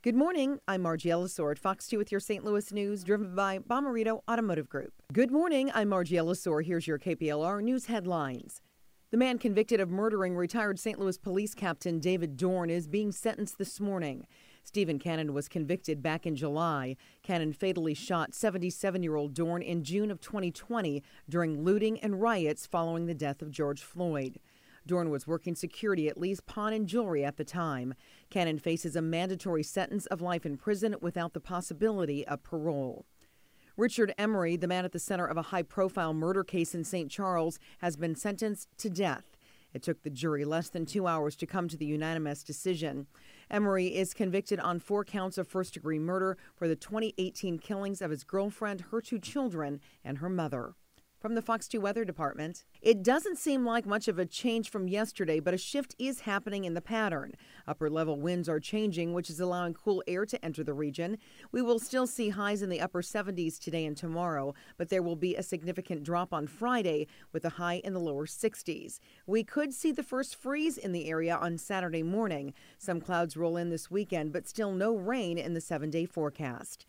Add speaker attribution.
Speaker 1: Good morning. I'm Margie Ellisor at Fox 2 with your St. Louis news driven by Bomarito Automotive Group. Good morning. I'm Margie Ellisor. Here's your KPLR news headlines. The man convicted of murdering retired St. Louis police captain David Dorn is being sentenced this morning. Stephen Cannon was convicted back in July. Cannon fatally shot 77 year old Dorn in June of 2020 during looting and riots following the death of George Floyd. Dorn was working security at Lee's Pawn and Jewelry at the time. Cannon faces a mandatory sentence of life in prison without the possibility of parole. Richard Emery, the man at the center of a high profile murder case in St. Charles, has been sentenced to death. It took the jury less than two hours to come to the unanimous decision. Emery is convicted on four counts of first degree murder for the 2018 killings of his girlfriend, her two children, and her mother. From the Fox 2 Weather Department, it doesn't seem like much of a change from yesterday, but a shift is happening in the pattern. Upper level winds are changing, which is allowing cool air to enter the region. We will still see highs in the upper 70s today and tomorrow, but there will be a significant drop on Friday with a high in the lower 60s. We could see the first freeze in the area on Saturday morning. Some clouds roll in this weekend, but still no rain in the seven day forecast.